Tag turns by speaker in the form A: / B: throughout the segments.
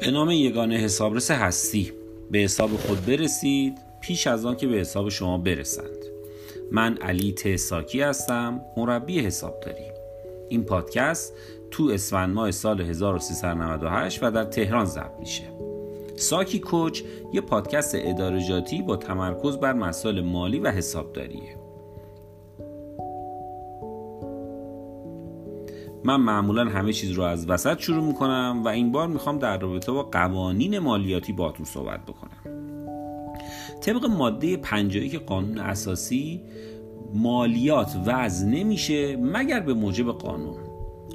A: به نام یگانه حسابرس هستی. به حساب خود برسید پیش از آن که به حساب شما برسند. من علی تساکی هستم مربی حسابداری. این پادکست تو اسفند ماه سال 1398 و در تهران ضبط میشه. ساکی کوچ یه پادکست ادارجاتی با تمرکز بر مسائل مالی و حسابداریه. من معمولا همه چیز رو از وسط شروع می‌کنم و این بار می‌خوام در رابطه با قوانین مالیاتی باتون صحبت بکنم. طبق ماده پنجایی که قانون اساسی مالیات وضع نمیشه مگر به موجب قانون.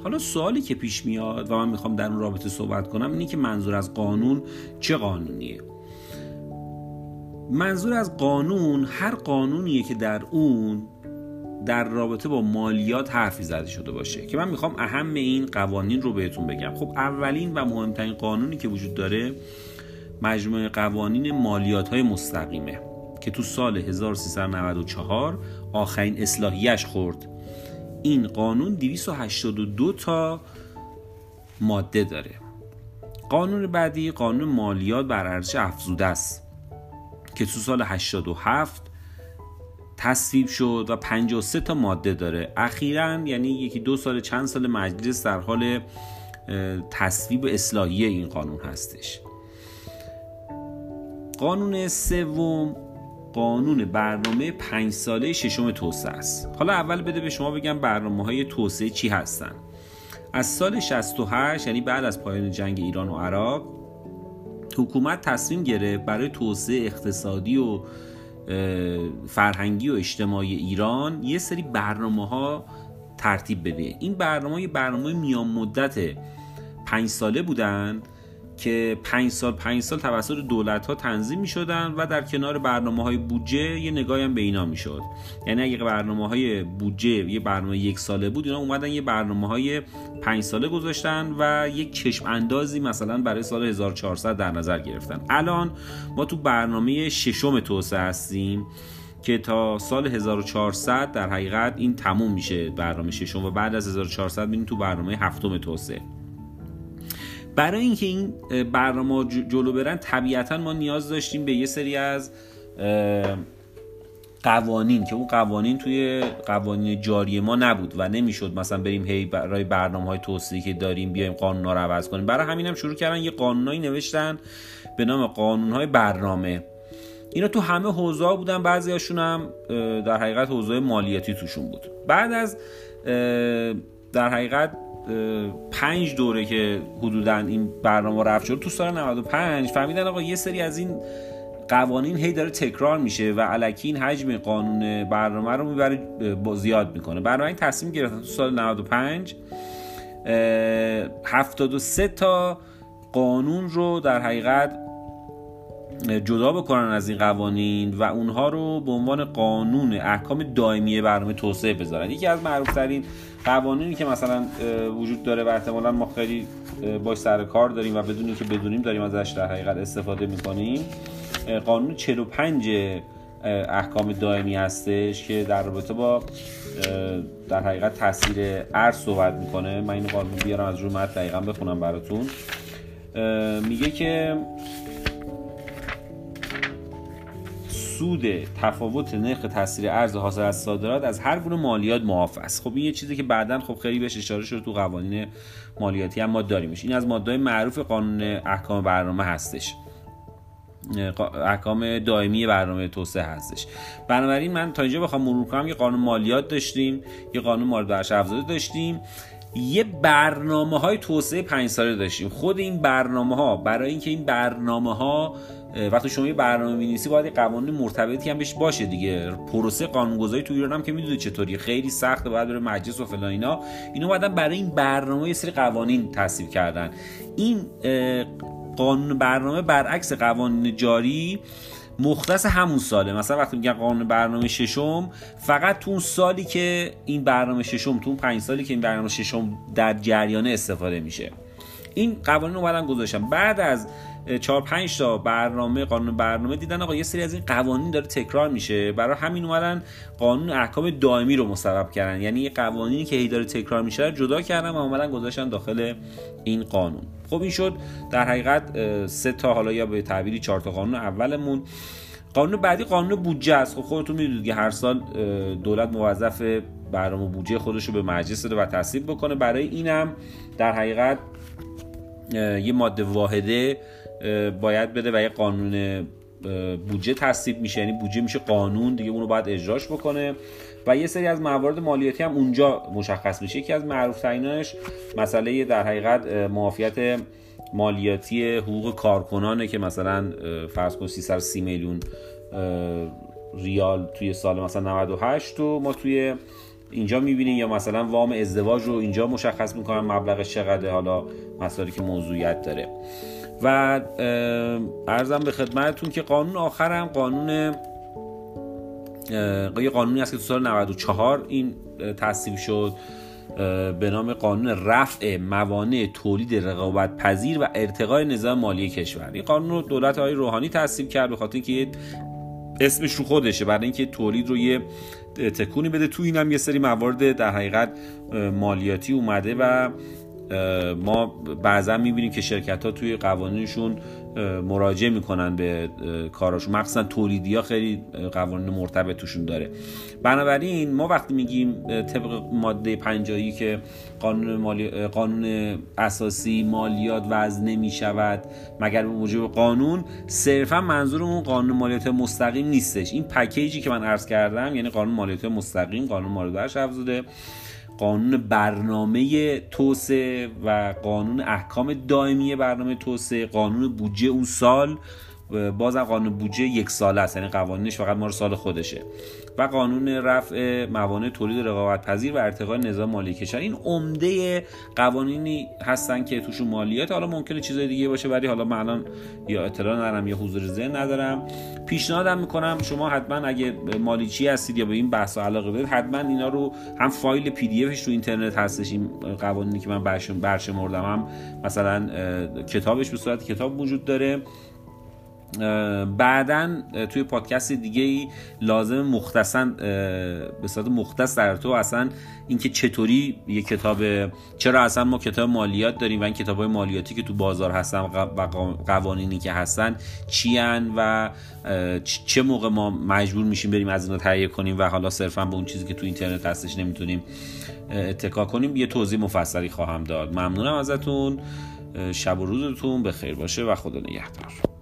A: حالا سوالی که پیش میاد و من می‌خوام در اون رابطه صحبت کنم اینه که منظور از قانون چه قانونیه؟ منظور از قانون هر قانونیه که در اون در رابطه با مالیات حرفی زده شده باشه که من می‌خوام اهم این قوانین رو بهتون بگم. خب اولین و مهمترین قانونی که وجود داره مجموعه قوانین مالیات های مستقیمه که تو سال 1394 آخرین اصلاحیش خورد. این قانون 282 تا ماده داره. قانون بعدی قانون مالیات بر ارزش افزوده است که تو سال 87 تصویب شد و 53 تا ماده داره. اخیرا یعنی یکی دو سال چند سال مجلس در حال تصویب اصلاحی این قانون هستش. قانون سوم قانون برنامه پنج ساله ششم توسعه است. حالا اول بده به شما بگم برنامه های توسعه چی هستن. از سال 68 یعنی بعد از پایان جنگ ایران و عراق حکومت تصمیم گرفت برای توسعه اقتصادی و فرهنگی و اجتماعی ایران یه سری برنامه ها ترتیب بده. این برنامه یه برنامه میان مدت پنج ساله بودن. که پنج سال پنج سال توسط دولت ها تنظیم می شدن و در کنار برنامه های بودجه یه نگاهی هم به اینا می شد یعنی اگه برنامه های بودجه یه برنامه یک ساله بود اینا اومدن یه برنامه های پنج ساله گذاشتن و یک چشم اندازی مثلا برای سال 1400 در نظر گرفتن. الان ما تو برنامه ششم توسعه هستیم که تا سال 1400 در حقیقت این تموم میشه برنامه ششم و بعد از 1400 میریم تو برنامه هفتم توسعه. برای اینکه این برنامه جلو برن طبیعتا ما نیاز داشتیم به یه سری از قوانین که اون قوانین توی قوانین جاری ما نبود و نمی‌شد مثلا بریم هی برای برنامه های توسعه که داریم بیایم قانون رو عوض کنیم. برای همین هم شروع کردن یه قانونایی نوشتن به نام قانون های برنامه. اینا تو همه حوزه بودن بعضی هاشون هم در حقیقت حوزه مالیاتی توشون بود. بعد از در حقیقت پنج دوره که حدودا این برنامه رفت شد تو سال 95 فهمیدن آقا یه سری از این قوانین هی داره تکرار میشه و علکی این حجم قانون برنامه رو می‌بره زیاد می‌کنه. برای این تصمیم گرفتن تو سال 95 73 تا قانون رو در حقیقت جدا بکنن از این قوانین و اونها رو به عنوان قانون احکام دائمی برنامه توسعه بذارن. یکی از معروفترین قوانینی که مثلا وجود داره و احتمالا ما خیلی باش سر کار داریم و بدونیم که بدونیم داریم ازش در حقیقت استفاده می‌کنیم. قانون 45 احکام دائمی هستش که در رابطه با در حقیقت تاثیر ارز صحبت می‌کنه. من این قانون بیارم از روی متن دقیقا بخونم براتون. میگه که سود تفاوت نرخ تاثیر ارز حاصل از صادرات از هر گونه مالیات معاف است. خب این یه چیزی که بعدا خب خیلی بهش اشاره شده تو قوانین مالیاتی هم ما داریمش این از ماده معروف قانون احکام برنامه هستش. احکام دائمی برنامه توسعه هستش. بنابراین من تا اینجا بخوام مرور کنم یه قانون مالیات داشتیم یه قانون بخش افزوده داشتیم یه برنامه های توسعه پنج ساله داشتیم. خود این برنامه ها برای اینکه این برنامه ها وقتی شما یه برنامه می‌نویسی باید قوانین مرتبطی هم بهش باشه دیگه. پروسه قانونگذاری تو ایران هم که می‌دونید چطوری خیلی سخته باید بره مجلس و فلان اینا. اینو بعدن برای این برنامه یه سری قوانین تصویب کردن. این قانون برنامه برعکس قوانین جاری مختص همون ساله. مثلا وقتی میگن قانون برنامه ششم فقط تو اون سالی که این برنامه ششم تو اون پنج سالی که این برنامه ششم در جریانه استفاده میشه. این قوانین اومدن گذاشتن. بعد از چهار پنج تا برنامه قانون برنامه دیدن آقا یه سری از این قوانین داره تکرار میشه. برای همین اومدن قانون احکام دائمی رو مصوب کردن. یعنی یه قوانینی که هی داره تکرار میشه جدا کردن و اومدن گذاشتن داخل این قانون. خب این شد. در حقیقت سه تا حالا یا به تعبیری چهار تا قانون اولمون. قانون بعدی قانون بودجه است. خب خودتون می‌دونید که هر سال دولت موظف برنامه بودجه خودش رو به مجلس بده و تصویب بکنه. برای اینم در حقیقت یه ماده واحده باید بده و یه قانون بودجه تصویب میشه. یعنی بودجه میشه قانون دیگه اونو باید اجراش بکنه. و یه سری از موارد مالیاتی هم اونجا مشخص میشه. یکی از معروف تریناش مسئله در حقیقت معافیت مالیاتی حقوق کارکنانه که مثلا فرض کن 330 میلیون ریال توی سال مثلا 98 و ما توی اینجا می‌بینیم یا مثلا وام ازدواج رو اینجا مشخص می‌کنن مبلغش چقدر حالا مسائلی که موضوعیت داره. و ارزم به خدمتتون که قانون آخرم قانون یه قانونی است که تو سال 94 این تصویب شد به نام قانون رفع موانع تولید رقابت پذیر و ارتقای نظام مالی کشور. این قانون رو دولت های روحانی تصویب کرد به خاطر اینکه اسمش رو خودشه برای اینکه تولید رو یه تکونی بده. تو اینم یه سری موارد در حقیقت مالیاتی اومده و ما بعضا می‌بینیم که شرکت ها توی قوانینشون مراجعه می‌کنن به کاراشون. مخصوصا تولیدی ها خیلی قوانین مرتبط توشون داره. بنابراین ما وقتی میگیم طبق ماده پنجایی که قانون, مالی... قانون اساسی مالیات وضع نمی‌شود مگر به موجب قانون صرفا منظورمون قانون مالیات مستقیم نیستش. این پکیجی که من عرض کردم یعنی قانون مالیات مستقیم قانون مالیات افزوده قانون برنامه توسعه و قانون احکام دائمی برنامه توسعه قانون بودجه اون سال بازم قانون بودجه یک ساله است یعنی قوانینش فقط مال سال خودشه. و قانون رفع موانع تولید رقابت پذیر و ارتقای نظام مالی کشور. این عمده قوانینی هستن که توشون مالیات. حالا ممکنه چیزای دیگه باشه ولی حالا من الان یا اطلاع ندارم یا حضور ذهن ندارم. پیشنهادم می‌کنم شما حتما اگه مالیچی هستید یا به این بحث علاقه دارید حتما اینا رو هم فایل پی دی افش تو اینترنت هستش. این قوانینی که من برشمردم هم مثلا کتابش به صورت کتاب وجود داره. بعدا توی پادکست دیگه ای لازم مختصا به صورت مختص در تو اصلا اینکه چطوری یه کتاب چرا اصلا ما کتاب مالیات داریم و این کتاب های مالیاتی که تو بازار هستن و قوانینی که هستن چیان و چه موقع ما مجبور میشیم بریم از اینا تهیه کنیم و حالا صرفا به اون چیزی که تو اینترنت هستش نمی‌تونیم اتکا کنیم یه توضیح مفصلی خواهم داد. ممنونم ازتون. شب و روزتون به خیر باشه و خدا نگهدار.